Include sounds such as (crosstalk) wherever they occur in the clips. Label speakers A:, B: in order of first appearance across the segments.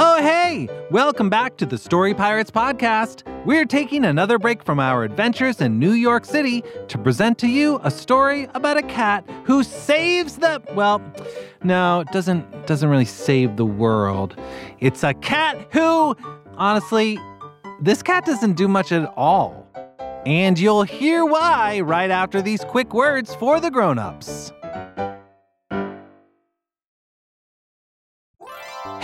A: Oh, hey! Welcome back to the Story Pirates podcast. We're taking another break from our adventures in New York City to present to you a story about a cat who saves the well, no, it doesn't doesn't really save the world. It's a cat who honestly, this cat doesn't do much at all. And you'll hear why right after these quick words for the grown-ups.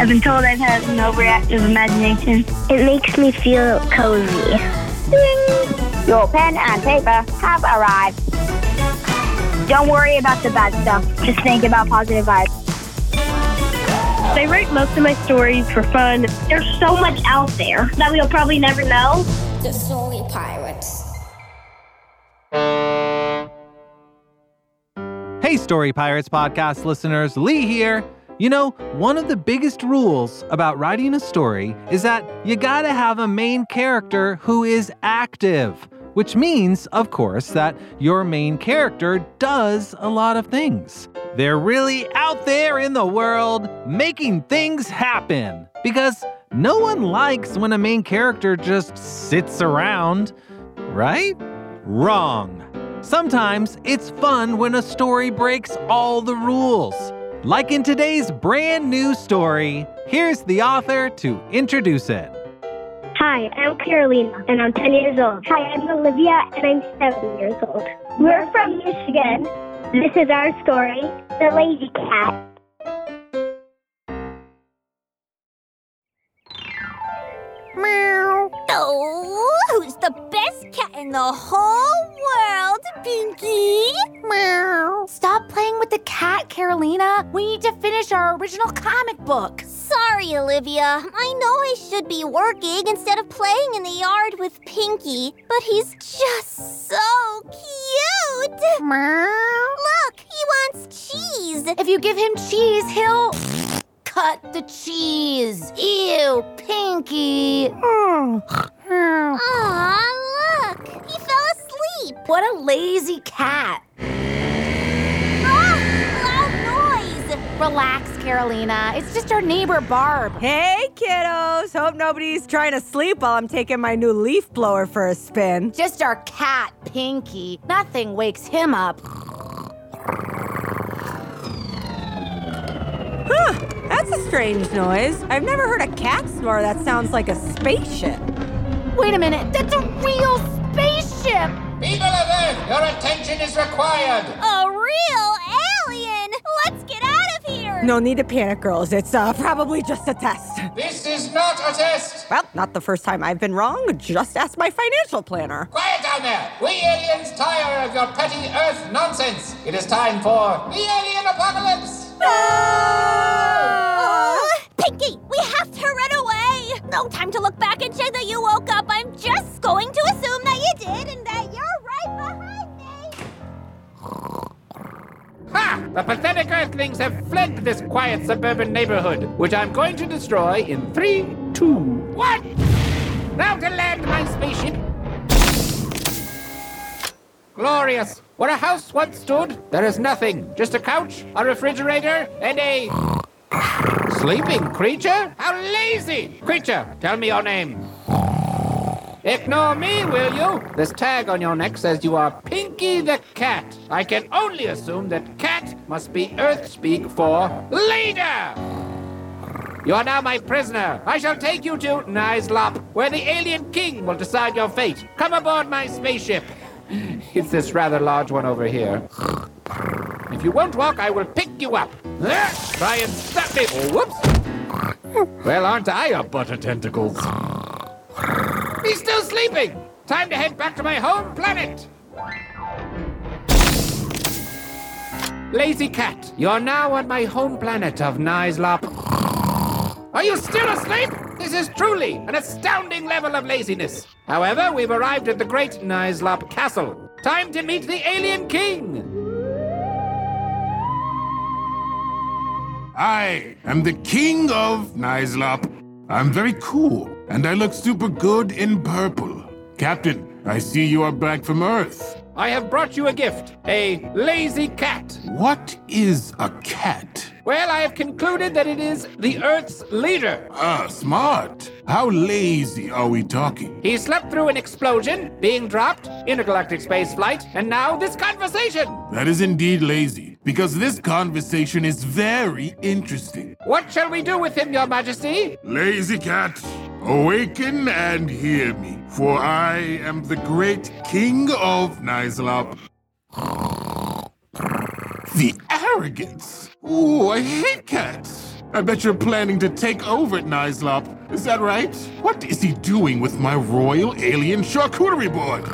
B: I've been told I've had an overactive imagination.
C: It makes me feel cozy.
B: Ding! Your pen and paper have arrived. Don't worry about the bad stuff. Just think about positive vibes.
D: I write most of my stories for fun.
C: There's so much out there that we'll probably never know.
E: The Story Pirates.
A: Hey, Story Pirates podcast listeners, Lee here. You know, one of the biggest rules about writing a story is that you gotta have a main character who is active, which means, of course, that your main character does a lot of things. They're really out there in the world making things happen because no one likes when a main character just sits around, right? Wrong. Sometimes it's fun when a story breaks all the rules. Like in today's brand new story, here's the author to introduce it.
C: Hi, I'm Carolina, and I'm 10 years old. Hi, I'm Olivia, and I'm 7 years old. We're from Michigan. This is our story, The Lazy Cat.
E: Meow. Oh, who's the best cat in the whole world, Pinky? Meow.
F: Stop playing with the cat, Carolina. We need to finish our original comic book.
E: Sorry, Olivia. I know I should be working instead of playing in the yard with Pinky, but he's just so cute.
F: Meow.
E: Look, he wants cheese.
F: If you give him cheese, he'll cut the cheese. Ew, Pinky. Hmm.
E: Aw, look! He fell asleep!
F: What a lazy cat!
E: Ah,
F: Relax, Carolina. It's just our neighbor, Barb.
G: Hey, kiddos. Hope nobody's trying to sleep while I'm taking my new leaf blower for a spin.
F: Just our cat, Pinky. Nothing wakes him up.
G: Huh, that's a strange noise. I've never heard a cat snore that sounds like a spaceship.
F: Wait a minute, that's a real spaceship!
H: People of Earth, your attention is required.
E: A real alien! Let's get out of here!
G: No need to panic, girls. It's uh, probably just a test.
H: This is not a test.
G: Well, not the first time I've been wrong. Just ask my financial planner.
H: Quiet down there. We aliens tire of your petty Earth nonsense. It is time for the alien apocalypse.
E: Uh, Pinky, we have to run away! No time to look back and check that you woke up. Going to assume that you did and that you're right behind me.
I: Ha! The pathetic Earthlings have fled this quiet suburban neighborhood, which I'm going to destroy in three, two, one! Now to land my spaceship! Glorious! Where a house once stood, there is nothing. Just a couch, a refrigerator, and a. Sleeping creature? How lazy! Creature, tell me your name. Ignore me, will you? This tag on your neck says you are Pinky the Cat. I can only assume that cat must be Earth speak for leader. You are now my prisoner. I shall take you to Nizlop, where the alien king will decide your fate. Come aboard my spaceship. (laughs) It's this rather large one over here. If you won't walk, I will pick you up. Try and stop me. Whoops. Well, aren't I a butt of tentacles? He's still sleeping. Time to head back to my home planet. Lazy cat, you're now on my home planet of Nizlop. Are you still asleep? This is truly an astounding level of laziness. However, we've arrived at the great Nizlop Castle. Time to meet the alien king.
J: I am the king of Nizlop. I'm very cool, and I look super good in purple. Captain, I see you are back from Earth.
I: I have brought you a gift a lazy cat.
J: What is a cat?
I: Well, I have concluded that it is the Earth's leader.
J: Ah, smart. How lazy are we talking?
I: He slept through an explosion, being dropped, intergalactic space flight, and now this conversation.
J: That is indeed lazy, because this conversation is very interesting.
I: What shall we do with him, Your Majesty?
J: Lazy cat, awaken and hear me, for I am the great king of Nizlop. The arrogance! Ooh, I hate cats! I bet you're planning to take over at. Is that right? What is he doing with my royal alien charcuterie board?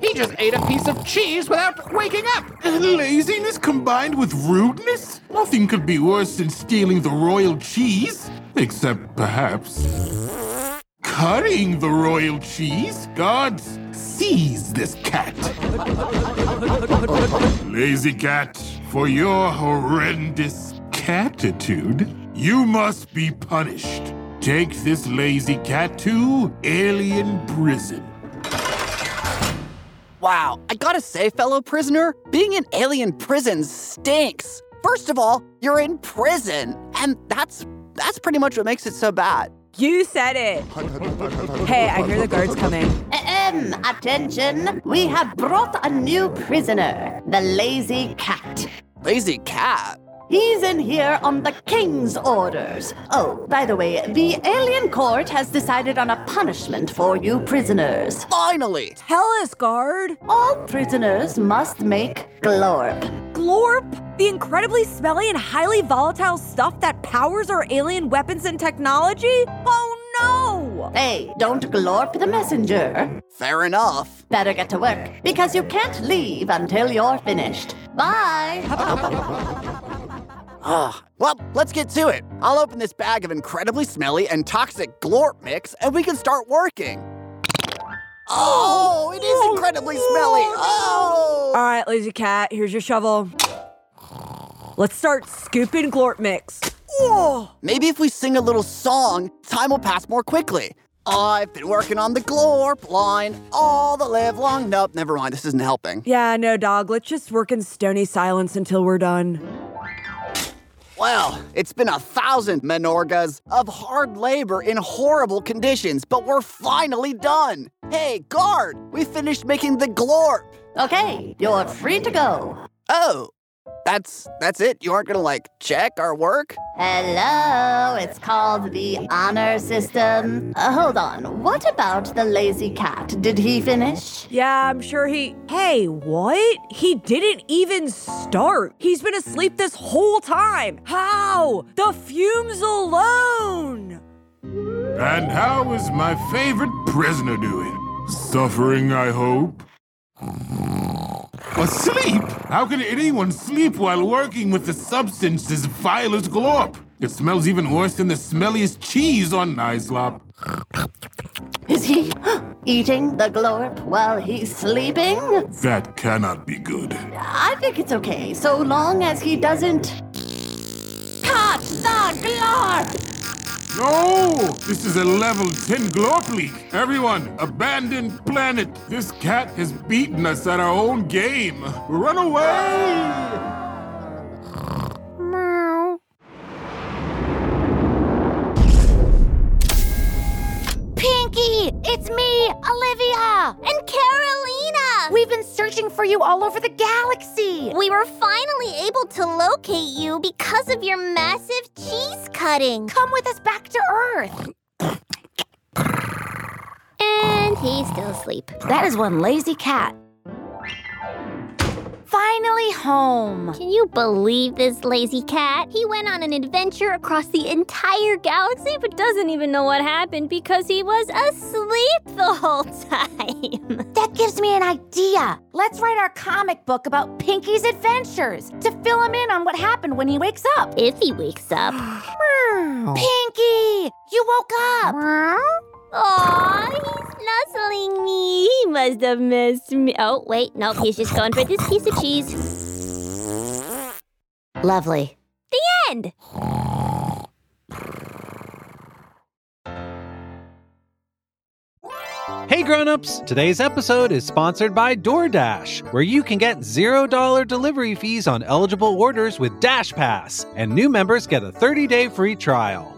I: He just ate a piece of cheese without waking up.
J: Laziness combined with rudeness? Nothing could be worse than stealing the royal cheese. Except perhaps. Cutting the royal cheese? Gods, seize this cat. Lazy cat, for your horrendous catitude, you must be punished. Take this lazy cat to alien prison.
K: Wow, I gotta say, fellow prisoner, being in alien prison stinks. First of all, you're in prison, and that's that's pretty much what makes it so bad.
G: You said it. Hey, I hear the guards coming.
L: Ahem, attention. We have brought a new prisoner, the lazy cat.
K: Lazy cat?
L: He's in here on the king's orders. Oh, by the way, the alien court has decided on a punishment for you prisoners.
K: Finally!
G: Tell us, guard.
L: All prisoners must make glorp.
G: Glorp? The incredibly smelly and highly volatile stuff that powers our alien weapons and technology? Oh no!
L: Hey, don't glorp the messenger.
K: Fair enough.
L: Better get to work, because you can't leave until you're finished. Bye! (laughs)
K: Ah, well, let's get to it. I'll open this bag of incredibly smelly and toxic glorp mix and we can start working. Oh, it is incredibly smelly. Oh!
G: All right, lazy cat, here's your shovel. Let's start scooping glorp mix.
K: Whoa! Maybe if we sing a little song, time will pass more quickly. I've been working on the glorp line all the live long. Nope, never mind. This isn't helping.
G: Yeah, no, dog. Let's just work in stony silence until we're done.
K: Well, it's been a thousand menorgas of hard labor in horrible conditions, but we're finally done. Hey, guard, we finished making the glorp.
L: Okay, you're free to go.
K: Oh, that's that's it. You aren't gonna like check our work.
L: Hello, it's called the honor system. Uh, hold on, what about the lazy cat? Did he finish?
G: Yeah, I'm sure he. Hey, what? He didn't even start. He's been asleep this whole time. How? The fumes alone.
J: And how is my favorite prisoner doing? Suffering, I hope. Asleep? How can anyone sleep while working with a substance as vile as glorp? It smells even worse than the smelliest cheese on Nizlop.
L: Is he eating the glorp while he's sleeping?
J: That cannot be good.
L: I think it's okay, so long as he doesn't cut the glorp!
J: No! This is a level 10 glorp leak. Everyone, abandon planet. This cat has beaten us at our own game. Run away!
F: Pinky, it's me, Olivia!
E: And
F: We've been searching for you all over the galaxy!
E: We were finally able to locate you because of your massive cheese cutting.
F: Come with us back to Earth!
E: And he's still asleep.
F: That is one lazy cat. Finally home.
E: Can you believe this lazy cat? He went on an adventure across the entire galaxy, but doesn't even know what happened because he was asleep the whole (laughs) time.
F: That gives me an idea. Let's write our comic book about Pinky's adventures to fill him in on what happened when he wakes up.
E: If he wakes up. (gasps)
F: Pinky, you woke up.
E: Aw, he's nuzzling me. He must have missed me. Oh, wait, no, he's just going for this piece of cheese.
F: Lovely.
E: The end.
A: Hey grown-ups, today's episode is sponsored by DoorDash, where you can get $0 delivery fees on eligible orders with Dash Pass, and new members get a 30-day free trial.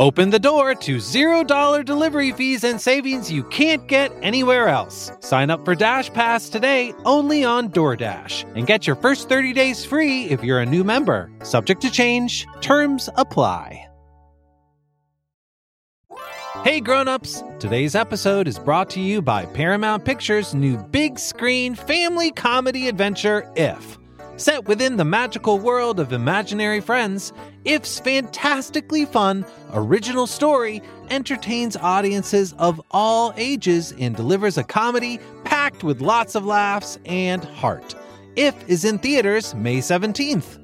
A: Open the door to $0 delivery fees and savings you can't get anywhere else. Sign up for Dash Pass today only on DoorDash and get your first 30 days free if you're a new member. Subject to change, terms apply. Hey grown-ups, today's episode is brought to you by Paramount Pictures' new big screen family comedy adventure If. Set within the magical world of imaginary friends, If's fantastically fun, original story entertains audiences of all ages and delivers a comedy packed with lots of laughs and heart. If is in theaters May 17th.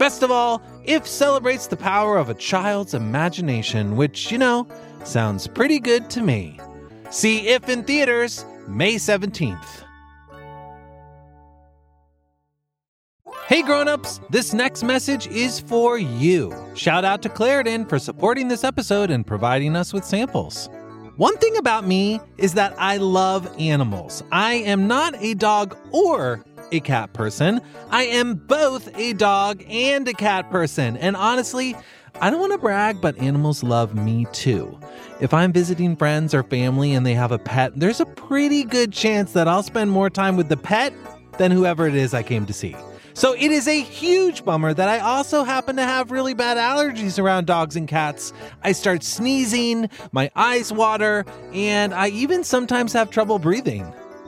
A: Best of all, If celebrates the power of a child's imagination, which, you know, sounds pretty good to me. See If in theaters May 17th. Hey grown-ups, this next message is for you. Shout out to Claritin for supporting this episode and providing us with samples. One thing about me is that I love animals. I am not a dog or a cat person. I am both a dog and a cat person. And honestly, I don't want to brag, but animals love me too. If I'm visiting friends or family and they have a pet, there's a pretty good chance that I'll spend more time with the pet than whoever it is I came to see. So it is a huge bummer that I also happen to have really bad allergies around dogs and cats. I start sneezing, my eyes water, and I even sometimes have trouble breathing.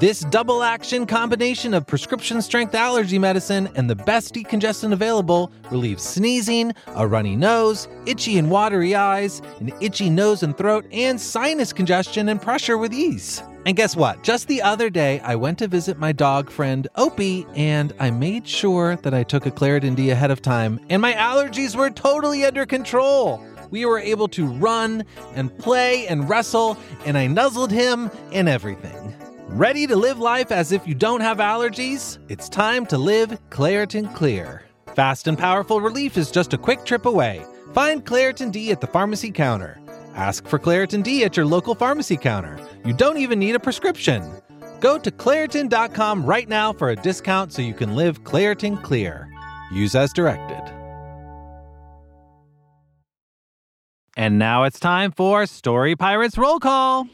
A: This double action combination of prescription strength allergy medicine and the best decongestant available relieves sneezing, a runny nose, itchy and watery eyes, an itchy nose and throat, and sinus congestion and pressure with ease. And guess what? Just the other day, I went to visit my dog friend Opie, and I made sure that I took a Claritin D ahead of time, and my allergies were totally under control. We were able to run and play and wrestle, and I nuzzled him and everything. Ready to live life as if you don't have allergies? It's time to live Claritin Clear. Fast and powerful relief is just a quick trip away. Find Claritin D at the pharmacy counter. Ask for Claritin D at your local pharmacy counter. You don't even need a prescription. Go to Claritin.com right now for a discount so you can live Claritin Clear. Use as directed. And now it's time for Story Pirates Roll Call.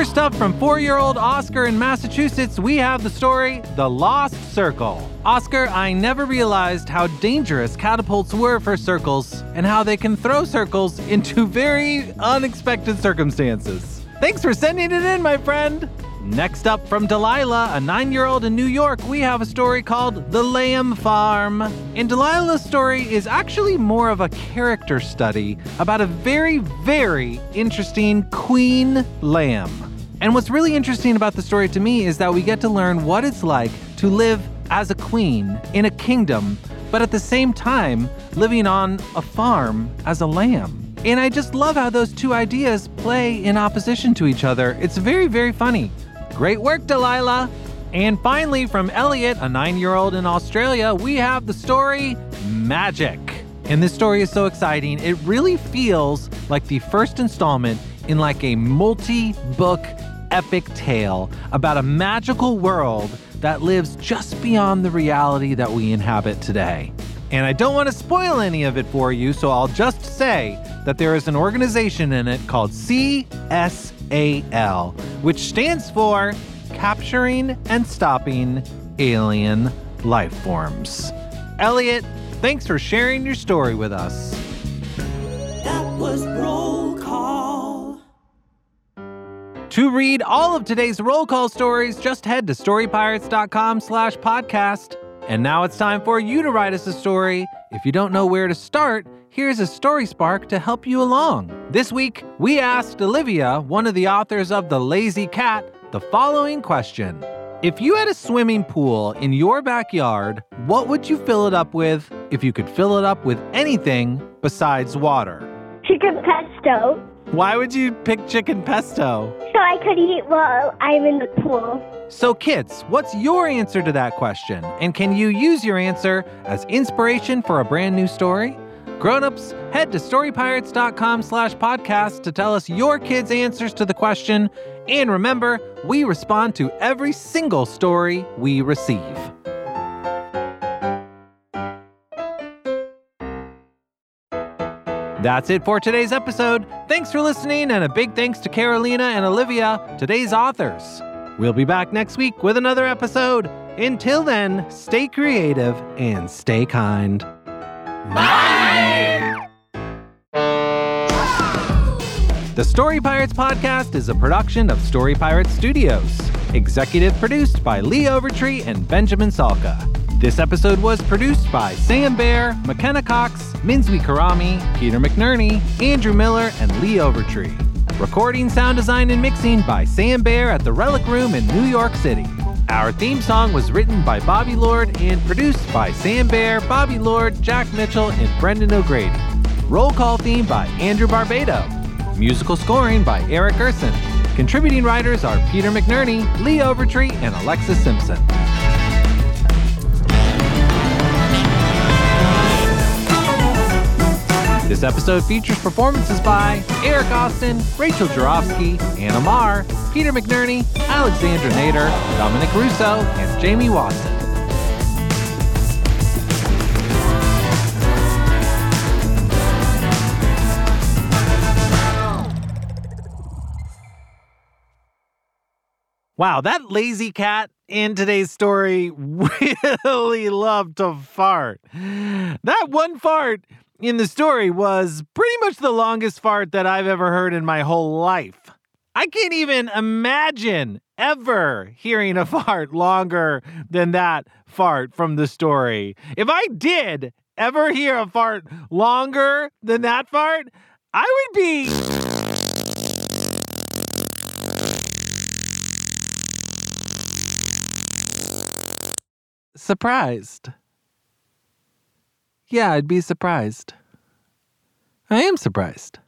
A: First up from four year old Oscar in Massachusetts, we have the story The Lost Circle. Oscar, I never realized how dangerous catapults were for circles and how they can throw circles into very unexpected circumstances. Thanks for sending it in, my friend. Next up from Delilah, a nine year old in New York, we have a story called The Lamb Farm. And Delilah's story is actually more of a character study about a very, very interesting queen lamb. And what's really interesting about the story to me is that we get to learn what it's like to live as a queen in a kingdom, but at the same time living on a farm as a lamb. And I just love how those two ideas play in opposition to each other. It's very, very funny. Great work, Delilah. And finally, from Elliot, a nine year old in Australia, we have the story Magic. And this story is so exciting. It really feels like the first installment in like a multi book epic tale about a magical world that lives just beyond the reality that we inhabit today. And I don't want to spoil any of it for you, so I'll just say that there is an organization in it called CSAL, which stands for Capturing and Stopping Alien Life Forms. Elliot, thanks for sharing your story with us.
M: That was roll call.
A: To read all of today's roll call stories, just head to storypirates.com slash podcast. And now it's time for you to write us a story. If you don't know where to start, here's a story spark to help you along. This week, we asked Olivia, one of the authors of The Lazy Cat, the following question. If you had a swimming pool in your backyard, what would you fill it up with if you could fill it up with anything besides water?
C: Chicken pesto.
A: Why would you pick chicken pesto?
C: So I could eat while I'm in the pool.
A: So, kids, what's your answer to that question? And can you use your answer as inspiration for a brand new story? Grown-ups, head to storypirates.com slash podcast to tell us your kids' answers to the question. And remember, we respond to every single story we receive. That's it for today's episode. Thanks for listening, and a big thanks to Carolina and Olivia, today's authors. We'll be back next week with another episode. Until then, stay creative and stay kind.
M: Bye!
A: The Story Pirates podcast is a production of Story Pirates Studios, executive produced by Lee Overtree and Benjamin Salka. This episode was produced by Sam Bair, McKenna Cox, Minzwi Karami, Peter McNerney, Andrew Miller, and Lee Overtree. Recording, sound design, and mixing by Sam Bair at the Relic Room in New York City. Our theme song was written by Bobby Lord and produced by Sam Bair, Bobby Lord, Jack Mitchell, and Brendan O'Grady. Roll call theme by Andrew Barbado. Musical scoring by Eric Gerson. Contributing writers are Peter McNerney, Lee Overtree, and Alexis Simpson. This episode features performances by Eric Austin, Rachel Jarofsky, Anna Marr, Peter McNerney, Alexandra Nader, Dominic Russo, and Jamie Watson. Wow, that lazy cat in today's story (laughs) really loved to fart. That one fart in the story was pretty much the longest fart that I've ever heard in my whole life. I can't even imagine ever hearing a (laughs) fart longer than that fart from the story. If I did ever hear a fart longer than that fart, I would be. (laughs) surprised. Yeah, I'd be surprised. I am surprised.